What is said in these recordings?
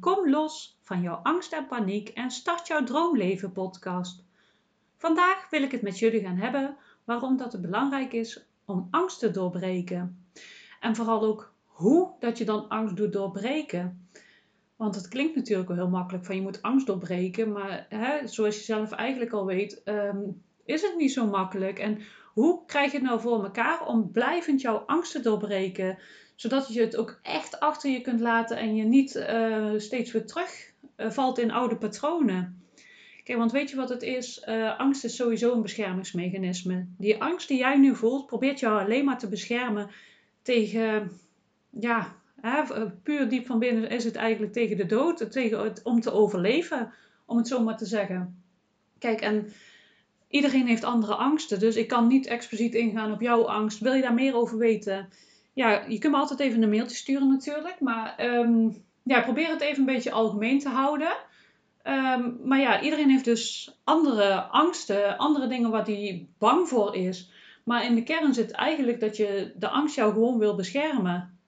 Kom los van jouw angst en paniek en start jouw droomleven podcast. Vandaag wil ik het met jullie gaan hebben waarom dat het belangrijk is om angst te doorbreken. En vooral ook hoe dat je dan angst doet doorbreken. Want het klinkt natuurlijk wel heel makkelijk van je moet angst doorbreken, maar hè, zoals je zelf eigenlijk al weet, ehm, is het niet zo makkelijk. En hoe krijg je het nou voor elkaar om blijvend jouw angst te doorbreken? Zodat je het ook echt achter je kunt laten en je niet uh, steeds weer terugvalt uh, in oude patronen. Kijk, want weet je wat het is? Uh, angst is sowieso een beschermingsmechanisme. Die angst die jij nu voelt, probeert jou alleen maar te beschermen tegen, ja, hè, puur diep van binnen is het eigenlijk tegen de dood, tegen om te overleven, om het zo maar te zeggen. Kijk, en iedereen heeft andere angsten, dus ik kan niet expliciet ingaan op jouw angst. Wil je daar meer over weten? Ja, je kunt me altijd even een mailtje sturen natuurlijk. Maar um, ja, probeer het even een beetje algemeen te houden. Um, maar ja, iedereen heeft dus andere angsten, andere dingen waar hij bang voor is. Maar in de kern zit eigenlijk dat je de angst jou gewoon wil beschermen.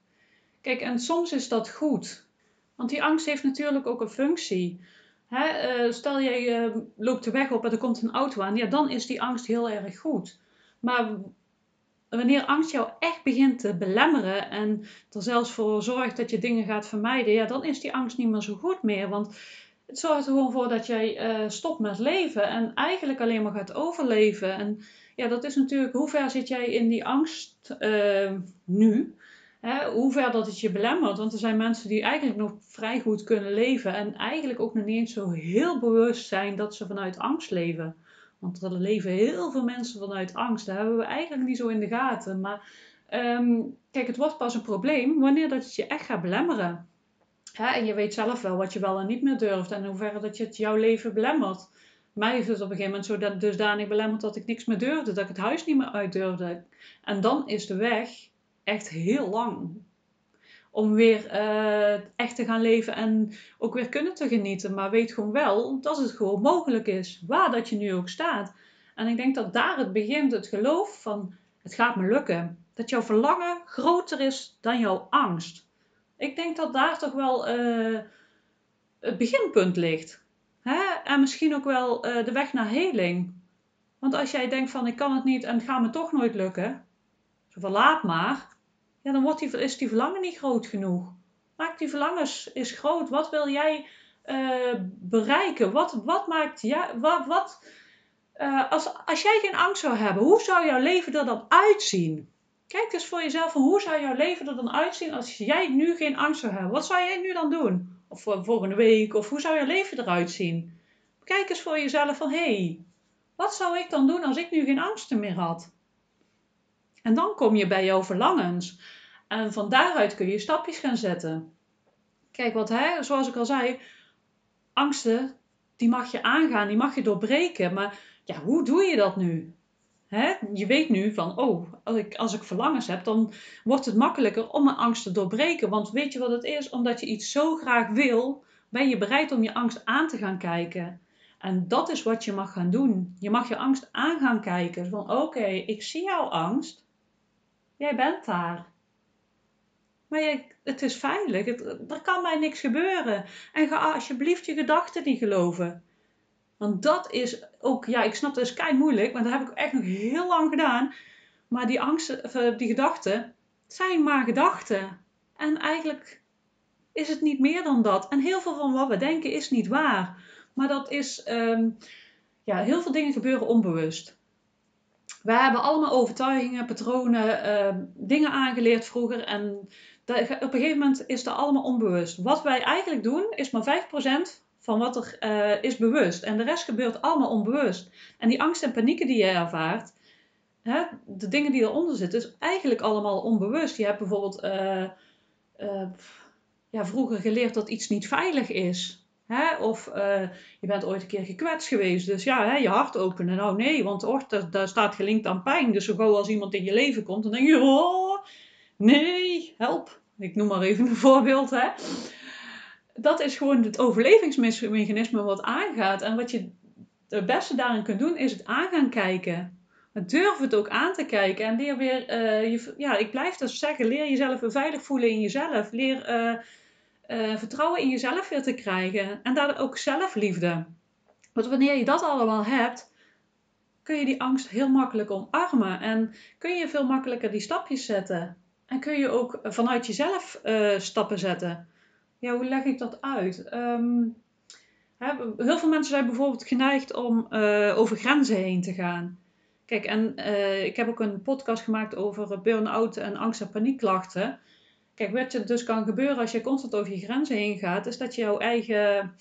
Kijk, en soms is dat goed. Want die angst heeft natuurlijk ook een functie. Hè? Uh, stel jij uh, loopt de weg op en er komt een auto aan. Ja, dan is die angst heel erg goed. Maar wanneer angst jou echt begint te belemmeren en er zelfs voor zorgt dat je dingen gaat vermijden, ja, dan is die angst niet meer zo goed meer. Want het zorgt er gewoon voor dat jij uh, stopt met leven en eigenlijk alleen maar gaat overleven. En ja, dat is natuurlijk, hoe ver zit jij in die angst uh, nu? Hè, hoe ver dat het je belemmert. Want er zijn mensen die eigenlijk nog vrij goed kunnen leven en eigenlijk ook nog niet eens zo heel bewust zijn dat ze vanuit angst leven. Want er leven heel veel mensen vanuit angst. Dat hebben we eigenlijk niet zo in de gaten. Maar um, kijk, het wordt pas een probleem wanneer dat het je echt gaat belemmeren. en je weet zelf wel wat je wel en niet meer durft. En in hoeverre dat je het jouw leven belemmert. Mij heeft het op een gegeven moment zo dusdanig belemmerd dat ik niks meer durfde. Dat ik het huis niet meer uit durfde. En dan is de weg echt heel lang om weer uh, echt te gaan leven en ook weer kunnen te genieten. Maar weet gewoon wel dat het gewoon mogelijk is, waar dat je nu ook staat. En ik denk dat daar het begint, het geloof van het gaat me lukken. Dat jouw verlangen groter is dan jouw angst. Ik denk dat daar toch wel uh, het beginpunt ligt. Hè? En misschien ook wel uh, de weg naar heling. Want als jij denkt van ik kan het niet en het gaat me toch nooit lukken. Zo van laat maar ja, dan die, is die verlangen niet groot genoeg. Maak die verlangens is groot. Wat wil jij uh, bereiken? Wat, wat maakt ja, wat, uh, als, als jij geen angst zou hebben, hoe zou jouw leven er dan uitzien? Kijk eens voor jezelf hoe zou jouw leven er dan uitzien als jij nu geen angst zou hebben? Wat zou jij nu dan doen? Of volgende week? Of hoe zou je leven eruit zien? Kijk eens voor jezelf van hé, hey, wat zou ik dan doen als ik nu geen angsten meer had? En dan kom je bij jouw verlangens. En van daaruit kun je stapjes gaan zetten. Kijk, wat hè, zoals ik al zei, angsten, die mag je aangaan, die mag je doorbreken. Maar ja, hoe doe je dat nu? Hè? Je weet nu van, oh, als ik, als ik verlangens heb, dan wordt het makkelijker om mijn angst te doorbreken. Want weet je wat het is? Omdat je iets zo graag wil, ben je bereid om je angst aan te gaan kijken. En dat is wat je mag gaan doen. Je mag je angst aan gaan kijken. Van oké, ik zie jouw angst. Jij bent daar. Maar het is veilig. Er kan mij niks gebeuren. En ga alsjeblieft je gedachten niet geloven. Want dat is ook, ja, ik snap dat is kei moeilijk, maar dat heb ik echt nog heel lang gedaan. Maar die angsten, die gedachten, zijn maar gedachten. En eigenlijk is het niet meer dan dat. En heel veel van wat we denken is niet waar. Maar dat is, um, ja, heel veel dingen gebeuren onbewust. We hebben allemaal overtuigingen, patronen, uh, dingen aangeleerd vroeger. En dat, op een gegeven moment is dat allemaal onbewust. Wat wij eigenlijk doen, is maar 5% van wat er uh, is bewust. En de rest gebeurt allemaal onbewust. En die angst en panieken die je ervaart, hè, de dingen die eronder zitten, is eigenlijk allemaal onbewust. Je hebt bijvoorbeeld uh, ja, vroeger geleerd dat iets niet veilig is. Hè? Of uh, je bent ooit een keer gekwetst geweest. Dus ja, hè, je hart openen. Nou nee, want oh, daar, staat gelinkt aan pijn. Dus zo gauw als iemand in je leven komt, dan denk je... Oh, nee, help. Ik noem maar even een voorbeeld. Hè? Dat is gewoon het overlevingsmechanisme wat aangaat. En wat je het beste daarin kunt doen, is het aan gaan kijken. durf het ook aan te kijken en leer weer, je, ja, ik blijf dus zeggen, leer jezelf weer veilig voelen in jezelf. Leer uh, vertrouwen in jezelf weer te krijgen en daar ook zelfliefde. Want wanneer je dat allemaal hebt, kun je die angst heel makkelijk omarmen en kun je veel makkelijker die stapjes zetten. En kun je ook vanuit jezelf uh, stappen zetten. Ja, hoe leg ik dat uit? Hè, heel veel mensen zijn bijvoorbeeld geneigd om uh, over grenzen heen te gaan. Kijk, en ik heb ook een podcast gemaakt over burn-out en angst- en paniekklachten. Kijk, wat er dus kan gebeuren als je constant over je grenzen heen gaat, is dat je jouw eigen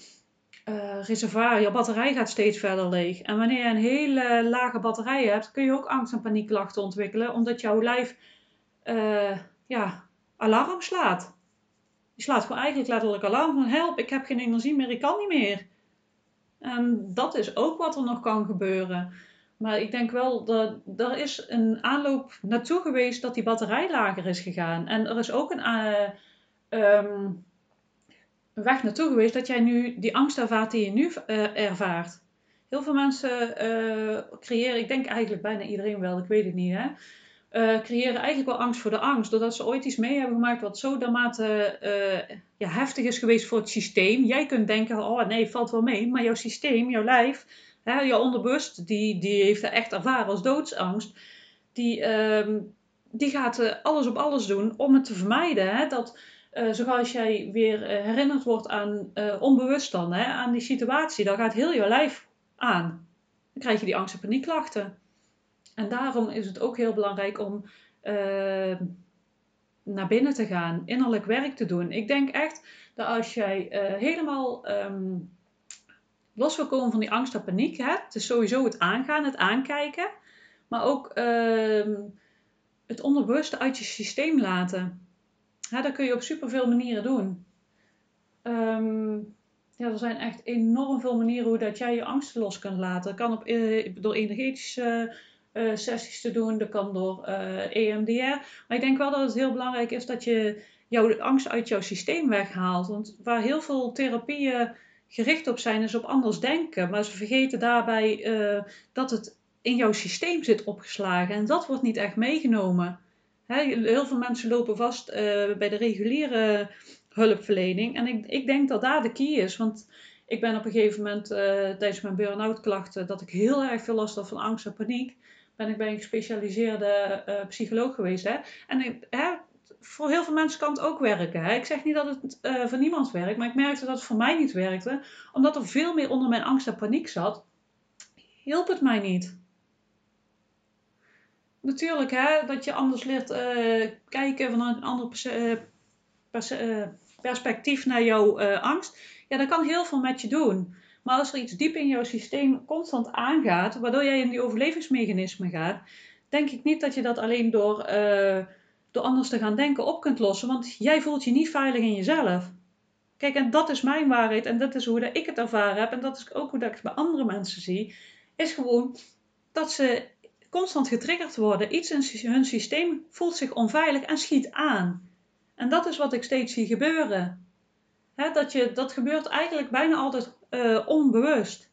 uh, reservoir, je batterij gaat steeds verder leeg. En wanneer je een hele lage batterij hebt, kun je ook angst- en paniekklachten ontwikkelen, omdat jouw lijf uh, ja, alarm slaat. Je slaat gewoon eigenlijk letterlijk alarm van help, ik heb geen energie meer, ik kan niet meer. En dat is ook wat er nog kan gebeuren. Maar ik denk wel dat er is een aanloop naartoe geweest dat die batterij lager is gegaan. En er is ook een, uh, um, weg naartoe geweest dat jij nu die angst ervaart die je nu uh, ervaart. Heel veel mensen uh, creëren, ik denk eigenlijk bijna iedereen wel, ik weet het niet, hè. Creëren eigenlijk wel angst voor de angst. Doordat ze ooit iets mee hebben gemaakt wat zo dermate ja, heftig is geweest voor het systeem. Jij kunt denken, oh nee, valt wel mee. Maar jouw systeem, jouw lijf, hè, jouw onderbewust, die, die heeft echt ervaren als doodsangst. Die, uh, die gaat alles op alles doen om het te vermijden. Hè, dat, zoals jij weer herinnerd wordt aan onbewust dan, hè, aan die situatie, dan gaat heel jouw lijf aan. Dan krijg je die angst- en paniekklachten. En daarom is het ook heel belangrijk om uh, naar binnen te gaan, innerlijk werk te doen. Ik denk echt dat als jij uh, helemaal um, los wil komen van die angst en paniek, hè, het is sowieso het aangaan, het aankijken, maar ook uh, het onderbewuste uit je systeem laten. Hè, dat kun je op superveel manieren doen. Um, ja, er zijn echt enorm veel manieren hoe dat jij je angsten los kunt laten. Dat kan op, uh, door energetische uh, sessies te doen. Dat kan door EMDR. Maar ik denk wel dat het heel belangrijk is dat je jouw angst uit jouw systeem weghaalt. Want waar heel veel therapieën gericht op zijn, is op anders denken. Maar ze vergeten daarbij uh, dat het in jouw systeem zit opgeslagen. En dat wordt niet echt meegenomen. Heel veel mensen lopen vast bij de reguliere hulpverlening. En ik, ik denk dat daar de key is. Want ik ben op een gegeven moment tijdens mijn burn-out klachten... dat ik heel erg veel last had van angst en paniek ben ik bij een gespecialiseerde psycholoog geweest. Hè? En ik, hè, voor heel veel mensen kan het ook werken. Ik zeg niet dat het uh, voor niemand werkt, maar ik merkte dat het voor mij niet werkte. Omdat er veel meer onder mijn angst en paniek zat, hielp het mij niet. Natuurlijk, hè, dat je anders leert uh, kijken vanuit een ander pers perspectief naar jouw angst. Ja, dat kan heel veel met je doen. Maar als er iets diep in jouw systeem constant aangaat, waardoor jij in die overlevingsmechanismen gaat, denk ik niet dat je dat alleen door, door anders te gaan denken op kunt lossen. Want jij voelt je niet veilig in jezelf. Kijk, en dat is mijn waarheid en dat is hoe dat ik het ervaren heb en dat is ook hoe dat ik het bij andere mensen zie. Is gewoon dat ze constant getriggerd worden. Iets in hun systeem voelt zich onveilig en schiet aan. En dat is wat ik steeds zie gebeuren. dat, je, dat gebeurt eigenlijk bijna altijd uh, onbewust.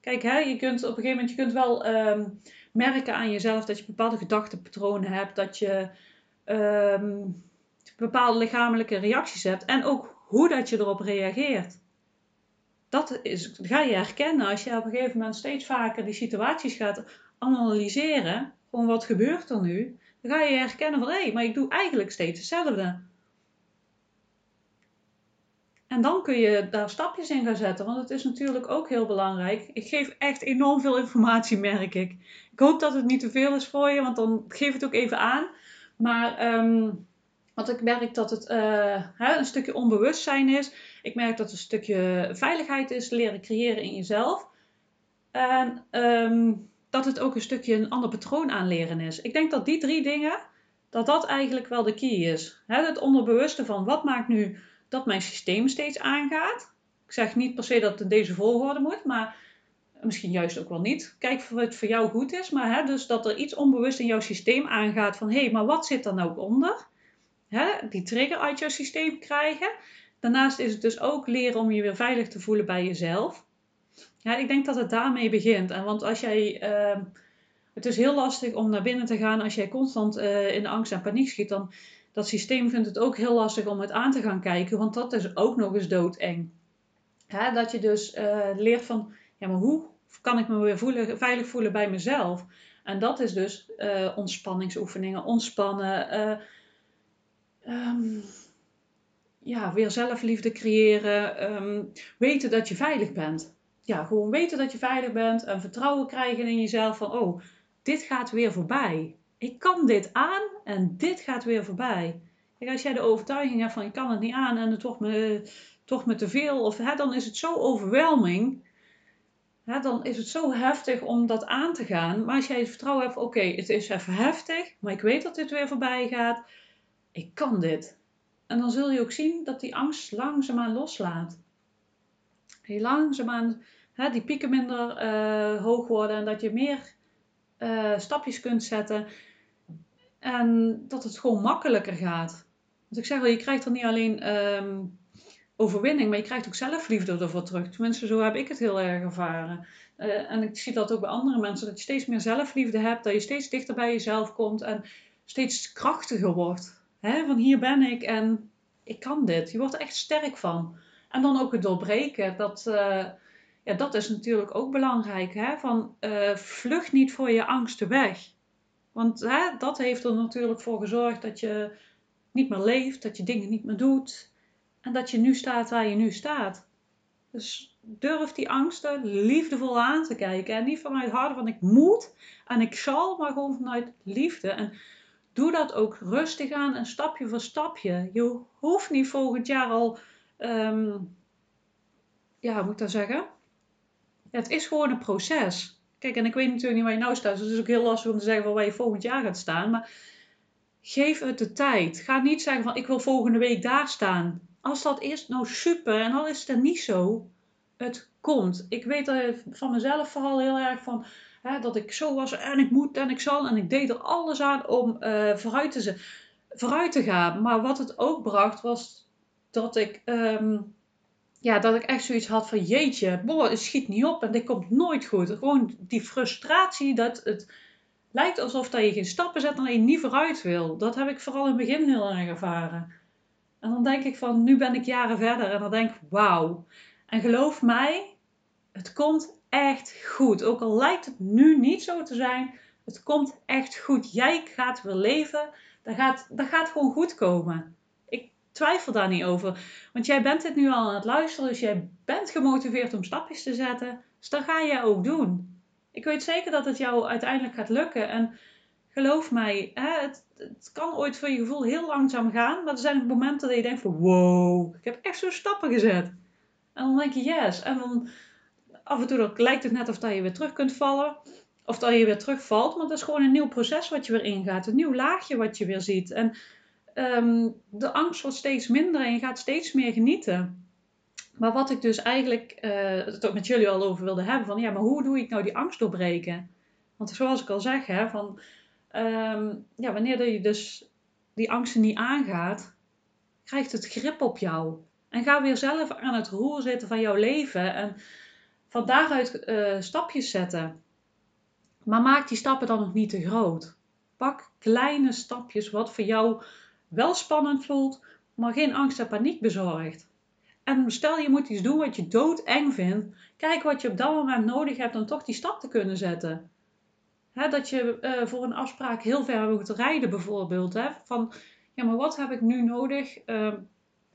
Kijk, je kunt op een gegeven moment je kunt wel um, merken aan jezelf dat je bepaalde gedachtenpatronen hebt, dat je um, bepaalde lichamelijke reacties hebt en ook hoe dat je erop reageert. Dat is, ga je herkennen als je op een gegeven moment steeds vaker die situaties gaat analyseren. Gewoon wat gebeurt er nu? Dan ga je herkennen van hé, hey, maar ik doe eigenlijk steeds hetzelfde. En dan kun je daar stapjes in gaan zetten, want het is natuurlijk ook heel belangrijk. Ik geef echt enorm veel informatie, merk ik. Ik hoop dat het niet te veel is voor je, want dan geef het ook even aan. Maar um, want ik merk dat het uh, een stukje onbewustzijn is. Ik merk dat het een stukje veiligheid is, leren creëren in jezelf. En um, dat het ook een stukje een ander patroon aanleren is. Ik denk dat die drie dingen, dat dat eigenlijk wel de key is. het onderbewuste van wat maakt nu dat mijn systeem steeds aangaat. Ik zeg niet per se dat het in deze volgorde moet, maar misschien juist ook wel niet. Kijk het voor jou goed is, maar hè, dus dat er iets onbewust in jouw systeem aangaat van hé, hey, maar wat zit er nou onder? Hè, die trigger uit jouw systeem krijgen. Daarnaast is het dus ook leren om je weer veilig te voelen bij jezelf. Ja, ik denk dat het daarmee begint. En want als jij, uh, Het is heel lastig om naar binnen te gaan als jij constant uh, in angst en paniek schiet. Dan dat systeem vindt het ook heel lastig om het aan te gaan kijken, want dat is ook nog eens doodeng. Dat je dus uh, leert van, ja, maar hoe kan ik me weer voelen, veilig voelen bij mezelf? En dat is dus uh, ontspanningsoefeningen, ontspannen, um, ja, weer zelfliefde creëren, um, weten dat je veilig bent. Ja, gewoon weten dat je veilig bent en vertrouwen krijgen in jezelf van, oh, dit gaat weer voorbij. Ik kan dit aan en dit gaat weer voorbij. Kijk, als jij de overtuiging hebt van ik kan het niet aan en het wordt me, toch me te veel, of, hè, dan is het zo overwhelming. Hè, dan is het zo heftig om dat aan te gaan. Maar als jij het vertrouwen hebt, oké, het is even heftig, maar ik weet dat dit weer voorbij gaat. Ik kan dit. En dan zul je ook zien dat die angst langzaamaan loslaat. Heel langzaamaan hè, die pieken minder uh, hoog worden en dat je meer uh, stapjes kunt zetten. En dat het gewoon makkelijker gaat. Want ik zeg wel, je krijgt er niet alleen um, overwinning, maar je krijgt ook zelfliefde ervoor terug. Tenminste, zo heb ik het heel erg ervaren. Uh, en ik zie dat ook bij andere mensen, dat je steeds meer zelfliefde hebt, dat je steeds dichter bij jezelf komt en steeds krachtiger wordt. Van hier ben ik en ik kan dit. Je wordt er echt sterk van. En dan ook het doorbreken, dat, uh, ja, dat is natuurlijk ook belangrijk. Hè? Van, uh, vlucht niet voor je angsten weg. Want hè, dat heeft er natuurlijk voor gezorgd dat je niet meer leeft, dat je dingen niet meer doet en dat je nu staat waar je nu staat. Dus durf die angsten liefdevol aan te kijken en niet vanuit harde van ik moet en ik zal, maar gewoon vanuit liefde. En doe dat ook rustig aan en stapje voor stapje. Je hoeft niet volgend jaar al, um, ja, hoe moet ik dat zeggen? het is gewoon een proces. Kijk, en ik weet natuurlijk niet waar je nou staat. Dus het is ook heel lastig om te zeggen waar je volgend jaar gaat staan. Maar geef het de tijd. Ga niet zeggen van ik wil volgende week daar staan. Als dat is, nou super. En al is het niet zo. Het komt. Ik weet van mezelf vooral heel erg van hè, dat ik zo was en ik moet en ik zal. En ik deed er alles aan om uh, vooruit, te, vooruit te gaan. Maar wat het ook bracht was dat ik... Um, ja, dat ik echt zoiets had van jeetje, boah, het schiet niet op en dit komt nooit goed. Gewoon die frustratie dat het lijkt alsof dat je geen stappen zet en je niet vooruit wil. Dat heb ik vooral in het begin heel erg ervaren. En dan denk ik van, nu ben ik jaren verder en dan denk ik, wauw. En geloof mij, het komt echt goed. Ook al lijkt het nu niet zo te zijn, het komt echt goed. Jij gaat weer leven, dat gaat, gaat gewoon goed komen twijfel daar niet over. Want jij bent dit nu al aan het luisteren, dus jij bent gemotiveerd om stapjes te zetten. Dus dat ga jij ook doen. Ik weet zeker dat het jou uiteindelijk gaat lukken. En geloof mij, het, het kan ooit voor je gevoel heel langzaam gaan. Maar er zijn momenten dat je denkt van wow, ik heb echt zo stappen gezet. En dan denk je yes. En dan af en toe lijkt het net of dat je weer terug kunt vallen. Of dat je weer terugvalt. Maar dat is gewoon een nieuw proces wat je weer ingaat. Een nieuw laagje wat je weer ziet. En um, de angst wordt steeds minder en je gaat steeds meer genieten. Maar wat ik dus eigenlijk uh, het ook met jullie al over wilde hebben, van ja, maar hoe doe ik nou die angst doorbreken? Want zoals ik al zeg, hè, van, um, ja, wanneer je dus die angsten niet aangaat, krijgt het grip op jou. En ga weer zelf aan het roer zitten van jouw leven en van daaruit uh, stapjes zetten. Maar maak die stappen dan nog niet te groot. Pak kleine stapjes wat voor jou wel spannend voelt, maar geen angst en paniek bezorgt. En stel je moet iets doen wat je doodeng vindt, kijk wat je op dat moment nodig hebt om toch die stap te kunnen zetten. Dat je uh, voor een afspraak heel ver moet rijden bijvoorbeeld. Hè? Van, ja, maar wat heb ik nu nodig uh,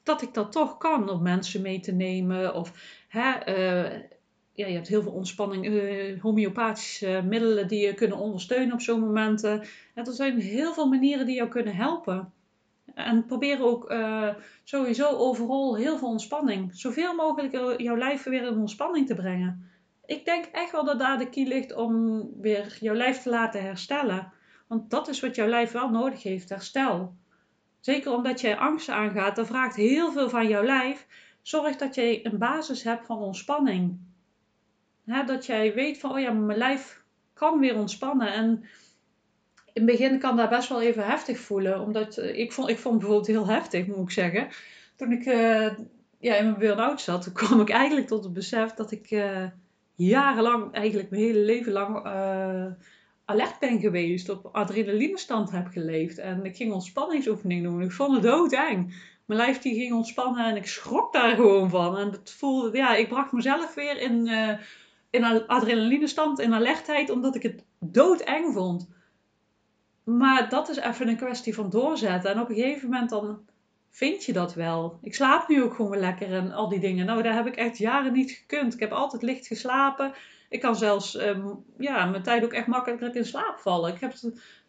dat ik dat toch kan om mensen mee te nemen? Of hè, uh, ja, je hebt heel veel ontspanning, homeopathische middelen die je kunnen ondersteunen op zo'n momenten. er zijn heel veel manieren die jou kunnen helpen. En probeer ook uh, sowieso overal heel veel ontspanning. Zoveel mogelijk jouw lijf weer in ontspanning te brengen. Ik denk echt wel dat daar de key ligt om weer jouw lijf te laten herstellen. Want dat is wat jouw lijf wel nodig heeft, herstel. Zeker omdat jij angst aangaat, dat vraagt heel veel van jouw lijf. Zorg dat je een basis hebt van ontspanning. dat jij weet van, oh ja, mijn lijf kan weer ontspannen. En in het begin kan dat best wel even heftig voelen. Omdat uh, ik, vond, ik vond bijvoorbeeld heel heftig, moet ik zeggen. Toen ik uh, ja, in mijn burn-out zat, toen kwam ik eigenlijk tot het besef dat ik uh, jarenlang, eigenlijk mijn hele leven lang, alert ben geweest, op adrenalinestand heb geleefd. En ik ging ontspanningsoefening doen. Ik vond het doodeng. Mijn lijf die ging ontspannen en ik schrok daar gewoon van. En het voelde, ja, ik bracht mezelf weer in, uh, in adrenalinestand, in alertheid, omdat ik het doodeng vond. Maar dat is even een kwestie van doorzetten. En op een gegeven moment dan vind je dat wel. Ik slaap nu ook gewoon lekker en al die dingen. Nou, daar heb ik echt jaren niet gekund. Ik heb altijd licht geslapen. Ik kan zelfs um, ja, mijn tijd ook echt makkelijker in slaap vallen. Ik heb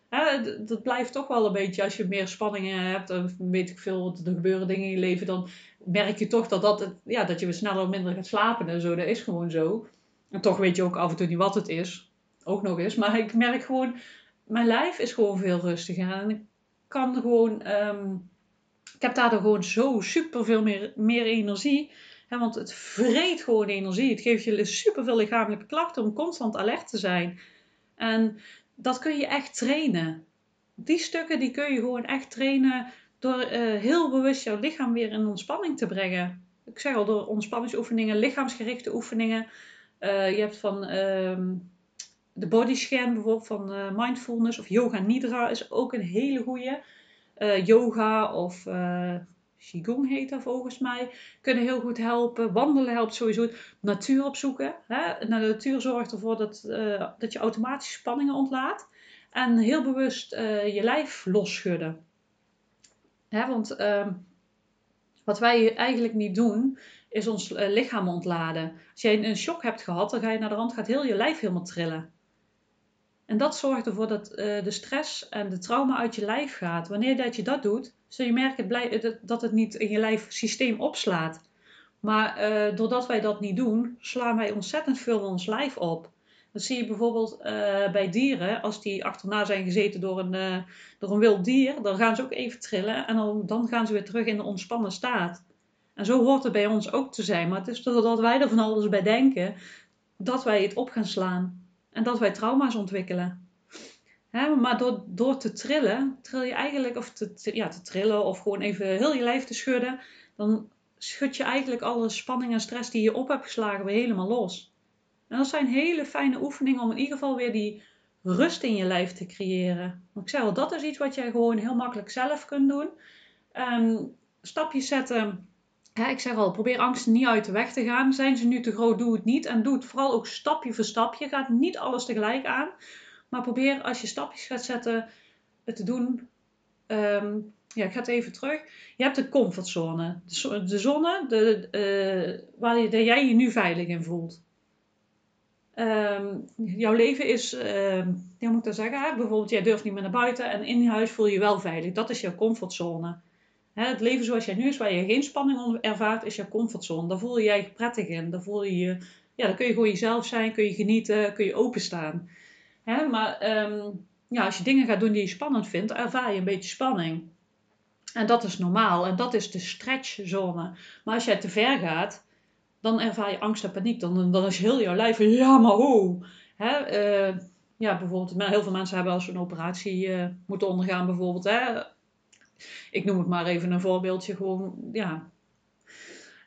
hè, dat blijft toch wel een beetje als je meer spanningen hebt. Of weet ik veel, er gebeuren dingen in je leven. Dan merk je toch dat, dat, ja, dat je weer sneller of minder gaat slapen en zo. Dat is gewoon zo. En toch weet je ook af en toe niet wat het is. Ook nog eens. Maar ik merk gewoon, mijn lijf is gewoon veel rustiger. En ik kan gewoon, um, ik heb daardoor gewoon zo super veel meer, meer energie want het vreet gewoon energie. Het geeft je superveel lichamelijke klachten om constant alert te zijn. En dat kun je echt trainen. Die stukken die kun je gewoon echt trainen door uh, heel bewust jouw lichaam weer in ontspanning te brengen. Ik zeg al, door ontspanningsoefeningen, lichaamsgerichte oefeningen. Uh, je hebt van de body scan bijvoorbeeld van uh, mindfulness of yoga nidra is ook een hele goede. Yoga of Qigong heet dat volgens mij, kunnen heel goed helpen. Wandelen helpt sowieso. Natuur opzoeken. Hè? De natuur zorgt ervoor dat, uh, dat je automatisch spanningen ontlaat. En heel bewust uh, je lijf losschudden. Hè? Want uh, wat wij eigenlijk niet doen, is ons uh, lichaam ontladen. Als jij een shock hebt gehad, dan ga je naar de rand, gaat heel je lijf helemaal trillen. En dat zorgt ervoor dat uh, de stress en de trauma uit je lijf gaat. Wanneer dat je dat doet, zul je merken dat het niet in je lijf systeem opslaat. Maar uh, doordat wij dat niet doen, slaan wij ontzettend veel van ons lijf op. Dat zie je bijvoorbeeld uh, bij dieren. Als die achterna zijn gezeten door een, door een wild dier, dan gaan ze ook even trillen. En dan, dan gaan ze weer terug in de ontspannen staat. En zo hoort het bij ons ook te zijn. Maar het is doordat wij er van alles bij denken, dat wij het op gaan slaan. En dat wij trauma's ontwikkelen. maar door, door te trillen, tril je eigenlijk, of te, ja, te trillen of gewoon even heel je lijf te schudden, dan schud je eigenlijk alle spanning en stress die je op hebt geslagen weer helemaal los. En dat zijn hele fijne oefeningen om in ieder geval weer die rust in je lijf te creëren. ik zeg al, dat is iets wat jij gewoon heel makkelijk zelf kunt doen. Um, stapjes zetten ik zeg al, probeer angsten niet uit de weg te gaan. Zijn ze nu te groot, doe het niet. En doe het vooral ook stapje voor stapje. Ga niet alles tegelijk aan. Maar probeer als je stapjes gaat zetten, het te doen. Um, ja, ik ga het even terug. Je hebt de comfortzone. De, zone de, uh, waar je, jij je nu veilig in voelt. Um, jouw leven is, uh, moet ik dat zeggen? Bijvoorbeeld, jij durft niet meer naar buiten en in huis voel je je wel veilig. Dat is jouw comfortzone het leven zoals jij nu is, waar je geen spanning ervaart, is je comfortzone. Daar voel je je prettig in. Daar, voel je je, ja, dan kun je gewoon jezelf zijn, kun je genieten, kun je openstaan. Hè, maar um, ja, als je dingen gaat doen die je spannend vindt, ervaar je een beetje spanning. En dat is normaal. En dat is de stretchzone. Maar als jij te ver gaat, dan ervaar je angst en paniek. Dan, dan is heel jouw lijf van, ja, maar hoe? Hè, uh, ja, bijvoorbeeld, heel veel mensen hebben als ze een operatie uh, moeten ondergaan, bijvoorbeeld. Hè, ik noem het maar even een voorbeeldje, gewoon, ja.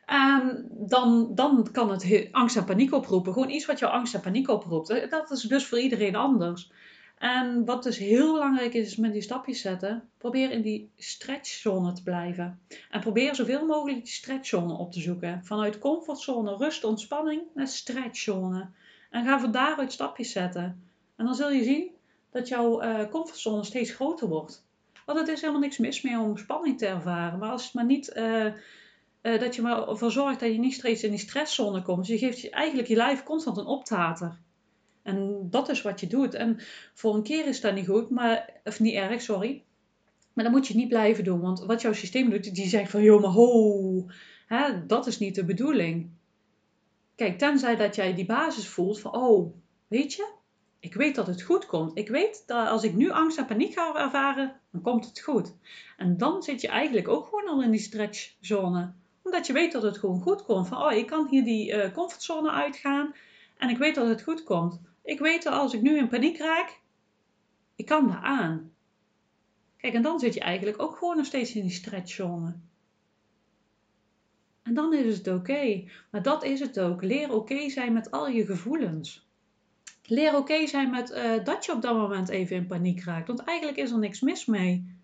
En dan, dan kan het angst en paniek oproepen. Gewoon iets wat jouw angst en paniek oproept. Dat is dus voor iedereen anders. En wat dus heel belangrijk is, is met die stapjes zetten. Probeer in die stretchzone te blijven. En probeer zoveel mogelijk die stretchzone op te zoeken. Vanuit comfortzone, rust, ontspanning naar stretchzone. En ga van daaruit stapjes zetten. En dan zul je zien dat jouw uh, comfortzone steeds groter wordt. Want het is helemaal niks mis meer om spanning te ervaren. Maar als het maar niet, uh, uh, dat je maar ervoor zorgt dat je niet steeds in die stresszone komt. Dus je geeft je, eigenlijk je lijf constant een optater. En dat is wat je doet. En voor een keer is dat niet goed, maar, of niet erg, sorry. Maar dat moet je niet blijven doen. Want wat jouw systeem doet, die zegt van, joh, maar ho, hè, dat is niet de bedoeling. Kijk, tenzij dat jij die basis voelt van, oh, weet je, ik weet dat het goed komt. Ik weet dat als ik nu angst en paniek ga ervaren, dan komt het goed. En dan zit je eigenlijk ook gewoon al in die stretchzone. Omdat je weet dat het gewoon goed komt. Van, oh, ik kan hier die uh, comfortzone uitgaan en ik weet dat het goed komt. Ik weet dat als ik nu in paniek raak, ik kan daar aan. Kijk, en dan zit je eigenlijk ook gewoon nog steeds in die stretchzone. En dan is het oké. Maar dat is het ook. Leer oké zijn met al je gevoelens. Leer oké zijn met uh, dat je op dat moment even in paniek raakt. Want eigenlijk is er niks mis mee.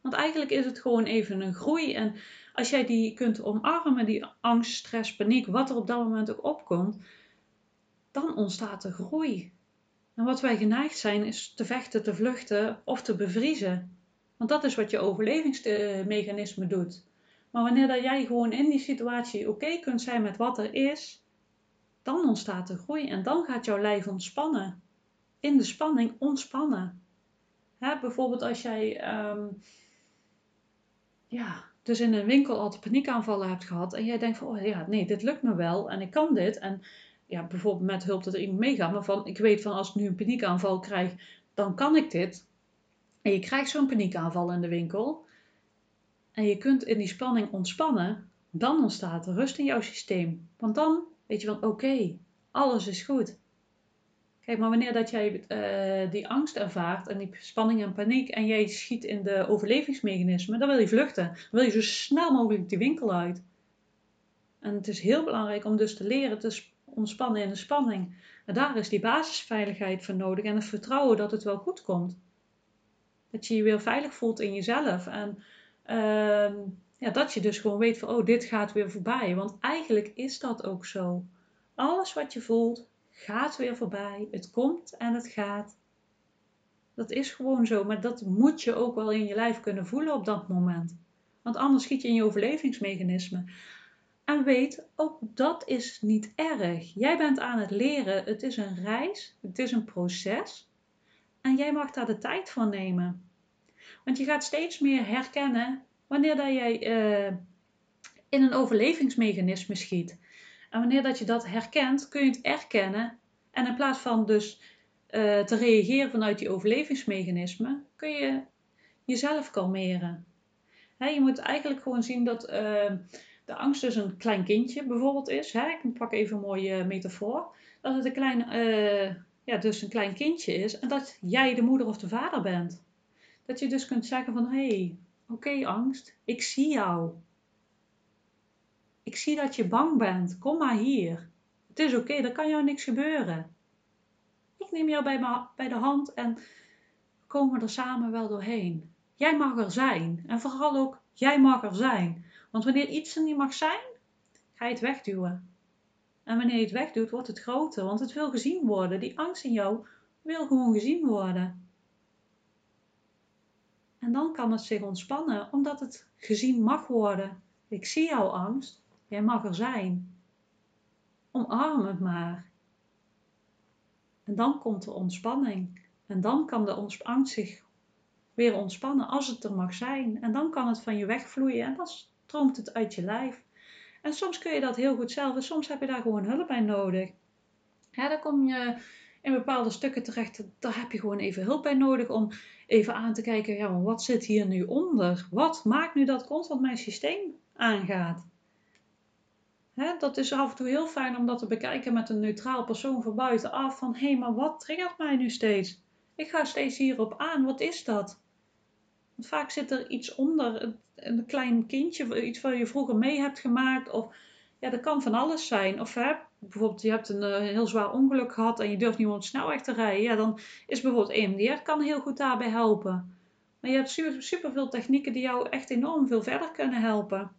Want eigenlijk is het gewoon even een groei. En als jij die kunt omarmen, die angst, stress, paniek, wat er op dat moment ook opkomt, dan ontstaat er groei. En wat wij geneigd zijn, is te vechten, te vluchten of te bevriezen. Want dat is wat je overlevingsmechanisme doet. Maar wanneer dat jij gewoon in die situatie oké kunt zijn met wat er is, dan ontstaat er groei en dan gaat jouw lijf ontspannen. In de spanning ontspannen. Hè, bijvoorbeeld als jij um, ja, dus in een winkel altijd paniekaanvallen hebt gehad en jij denkt van, oh ja, nee, dit lukt me wel en ik kan dit. En ja, bijvoorbeeld met hulp dat er iemand meegaat, maar van, ik weet van als ik nu een paniekaanval krijg, dan kan ik dit. En je krijgt zo'n paniekaanval in de winkel en je kunt in die spanning ontspannen, dan ontstaat er rust in jouw systeem. Want dan weet je van, oké, alles is goed. Kijk, maar wanneer dat jij uh, die angst ervaart en die spanning en paniek en jij schiet in de overlevingsmechanismen, dan wil je vluchten. Dan wil je zo snel mogelijk die winkel uit. En het is heel belangrijk om dus te leren te ontspannen in de spanning. En daar is die basisveiligheid voor nodig en het vertrouwen dat het wel goed komt. Dat je je weer veilig voelt in jezelf. En uh, ja, dat je dus gewoon weet van, oh, dit gaat weer voorbij. Want eigenlijk is dat ook zo. Alles wat je voelt, gaat weer voorbij. Het komt en het gaat. Dat is gewoon zo, maar dat moet je ook wel in je lijf kunnen voelen op dat moment. Want anders schiet je in je overlevingsmechanisme. En weet, ook dat is niet erg. Jij bent aan het leren. Het is een reis, het is een proces. En jij mag daar de tijd voor nemen. Want je gaat steeds meer herkennen wanneer dat jij uh, in een overlevingsmechanisme schiet. En wanneer dat je dat herkent, kun je het erkennen. En in plaats van dus uh, te reageren vanuit die overlevingsmechanisme, kun je jezelf kalmeren. je moet eigenlijk gewoon zien dat uh, de angst dus een klein kindje bijvoorbeeld is. Hè? Ik pak even een mooie metafoor. Dat het een klein, ja, dus een klein kindje is en dat jij de moeder of de vader bent. Dat je dus kunt zeggen van, hé, hey, oké angst, ik zie jou. Ik zie dat je bang bent, kom maar hier. Het is oké, er kan jou niks gebeuren. Ik neem jou bij, bij de hand en we komen er samen wel doorheen. Jij mag er zijn en vooral ook, jij mag er zijn. Want wanneer iets er niet mag zijn, ga je het wegduwen. En wanneer je het wegdoet, wordt het groter, want het wil gezien worden. Die angst in jou wil gewoon gezien worden. En dan kan het zich ontspannen, omdat het gezien mag worden. Ik zie jouw angst, jij mag er zijn. Omarm het maar. En dan komt de ontspanning. En dan kan de angst zich weer ontspannen als het er mag zijn. En dan kan het van je wegvloeien en dan stroomt het uit je lijf. En soms kun je dat heel goed zelf soms heb je daar gewoon hulp bij nodig. Ja, dan kom je in bepaalde stukken terecht, daar heb je gewoon even hulp bij nodig om even aan te kijken, ja, wat zit hier nu onder? Wat maakt nu dat constant mijn systeem aangaat? Dat is af en toe heel fijn om dat te bekijken met een neutraal persoon van buitenaf. Van hé, hey, maar wat triggert mij nu steeds? Ik ga steeds hierop aan. Wat is dat? Want vaak zit er iets onder, een klein kindje, iets wat je vroeger mee hebt gemaakt. Of ja, dat kan van alles zijn. Of hè, bijvoorbeeld je hebt een uh, heel zwaar ongeluk gehad en je durft niet meer op snelweg te rijden. Ja, dan is bijvoorbeeld EMDR kan heel goed daarbij helpen. Maar je hebt super, super veel technieken die jou echt enorm veel verder kunnen helpen.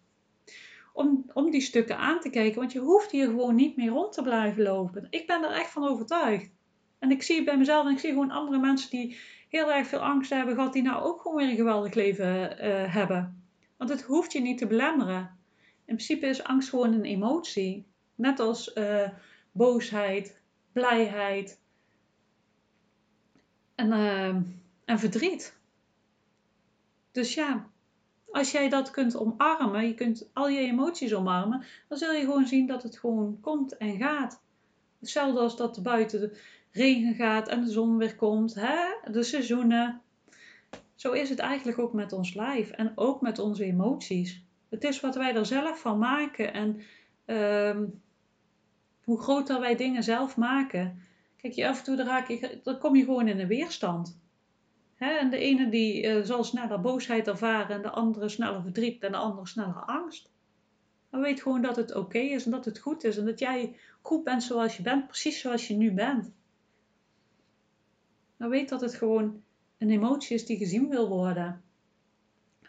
Om, om die stukken aan te kijken, want je hoeft hier gewoon niet meer rond te blijven lopen. Ik ben er echt van overtuigd. En ik zie bij mezelf en ik zie gewoon andere mensen die heel erg veel angst hebben gehad, die nou ook gewoon weer een geweldig leven uh, hebben. Want het hoeft je niet te belemmeren. In principe is angst gewoon een emotie. Net als uh, boosheid, blijheid en, uh, en verdriet. Dus ja, als jij dat kunt omarmen, je kunt al je emoties omarmen, dan zul je gewoon zien dat het gewoon komt en gaat. Hetzelfde als dat buiten de regen gaat en de zon weer komt, hè? de seizoenen. Zo is het eigenlijk ook met ons lijf en ook met onze emoties. Het is wat wij er zelf van maken en uh, hoe groter wij dingen zelf maken. Kijk, je af en toe raak je, dan kom je gewoon in een weerstand. En de ene die uh, zal sneller boosheid ervaren en de andere sneller verdriet en de andere sneller angst. Maar weet gewoon dat het oké is en dat het goed is en dat jij goed bent zoals je bent, precies zoals je nu bent. dan weet dat het gewoon een emotie is die gezien wil worden.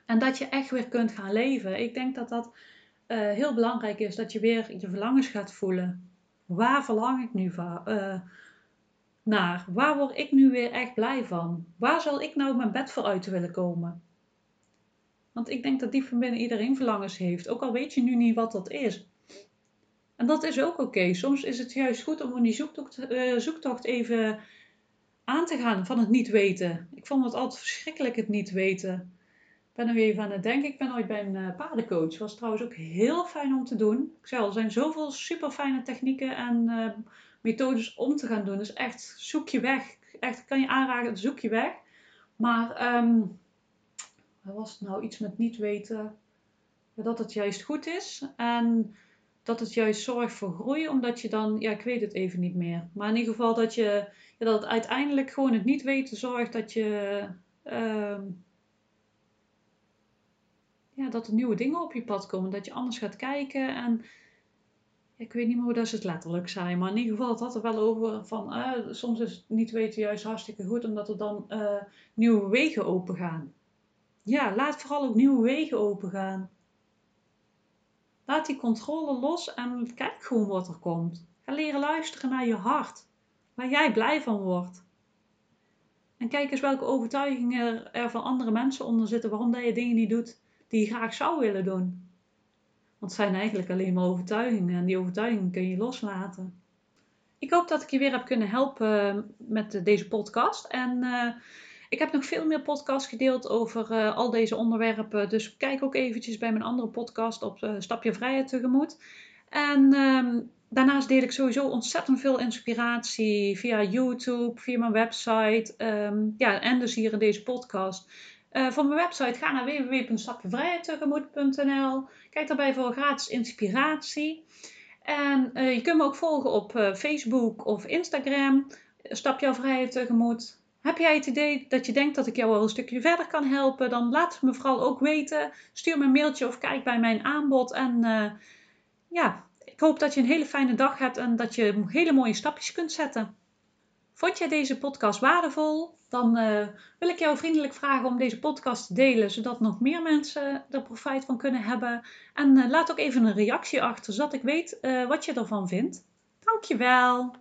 En dat je echt weer kunt gaan leven. Ik denk dat dat uh, heel belangrijk is, dat je weer je verlangens gaat voelen. Waar verlang ik nu uh, naar? Waar word ik nu weer echt blij van? Waar zal ik nou mijn bed voor uit willen komen? Want ik denk dat diep van binnen iedereen verlangens heeft, ook al weet je nu niet wat dat is. En dat is ook oké. Soms is het juist goed om die zoektocht, uh, zoektocht even aan te gaan van het niet weten. Ik vond het altijd verschrikkelijk het niet weten. Ben weer even aan het denken. Ik ben ooit bij een uh, paardencoach. Was trouwens ook heel fijn om te doen. Ik zei al, er zijn zoveel super fijne technieken en uh, methodes om te gaan doen. Dus echt, zoek je weg. Echt, kan je aanraken, zoek je weg. Maar, um, wat was het nou? Iets met niet weten. Dat het juist goed is. En dat het juist zorgt voor groei, omdat je dan, ja, ik weet het even niet meer. Maar in ieder geval dat je, ja, dat het uiteindelijk gewoon het niet weten zorgt dat je, uh, ja, dat er nieuwe dingen op je pad komen. Dat je anders gaat kijken en, ik weet niet meer hoe dat ze het letterlijk zijn, maar in ieder geval het had er wel over van, uh, soms is het niet weten juist hartstikke goed, omdat er dan uh, nieuwe wegen open gaan. Ja, laat vooral ook nieuwe wegen open gaan. Laat die controle los en kijk gewoon wat er komt. Ga leren luisteren naar je hart, waar jij blij van wordt. En kijk eens welke overtuigingen er van andere mensen onder zitten waarom dat je dingen niet doet die je graag zou willen doen. Want het zijn eigenlijk alleen maar overtuigingen en die overtuigingen kun je loslaten. Ik hoop dat ik je weer heb kunnen helpen met deze podcast. En uh, ik heb nog veel meer podcasts gedeeld over uh, al deze onderwerpen. Dus kijk ook eventjes bij mijn andere podcast op uh, Stap je vrijheid tegemoet. En um, daarnaast deel ik sowieso ontzettend veel inspiratie via YouTube, via mijn website. Um, ja, en dus hier in deze podcast. Uh, voor mijn website ga naar www.stapjevrijheidtegemoet.nl. Kijk daarbij voor gratis inspiratie. En uh, je kunt me ook volgen op uh, Facebook of Instagram. Stap jouw vrijheid tegemoet. Heb jij het idee dat je denkt dat ik jou wel een stukje verder kan helpen? Dan laat het me vooral ook weten. Stuur me een mailtje of kijk bij mijn aanbod. En ja, ik hoop dat je een hele fijne dag hebt en dat je hele mooie stapjes kunt zetten. Vond jij deze podcast waardevol? Dan uh, wil ik jou vriendelijk vragen om deze podcast te delen, zodat nog meer mensen er profijt van kunnen hebben. En uh, laat ook even een reactie achter, zodat ik weet wat je ervan vindt. Dankjewel!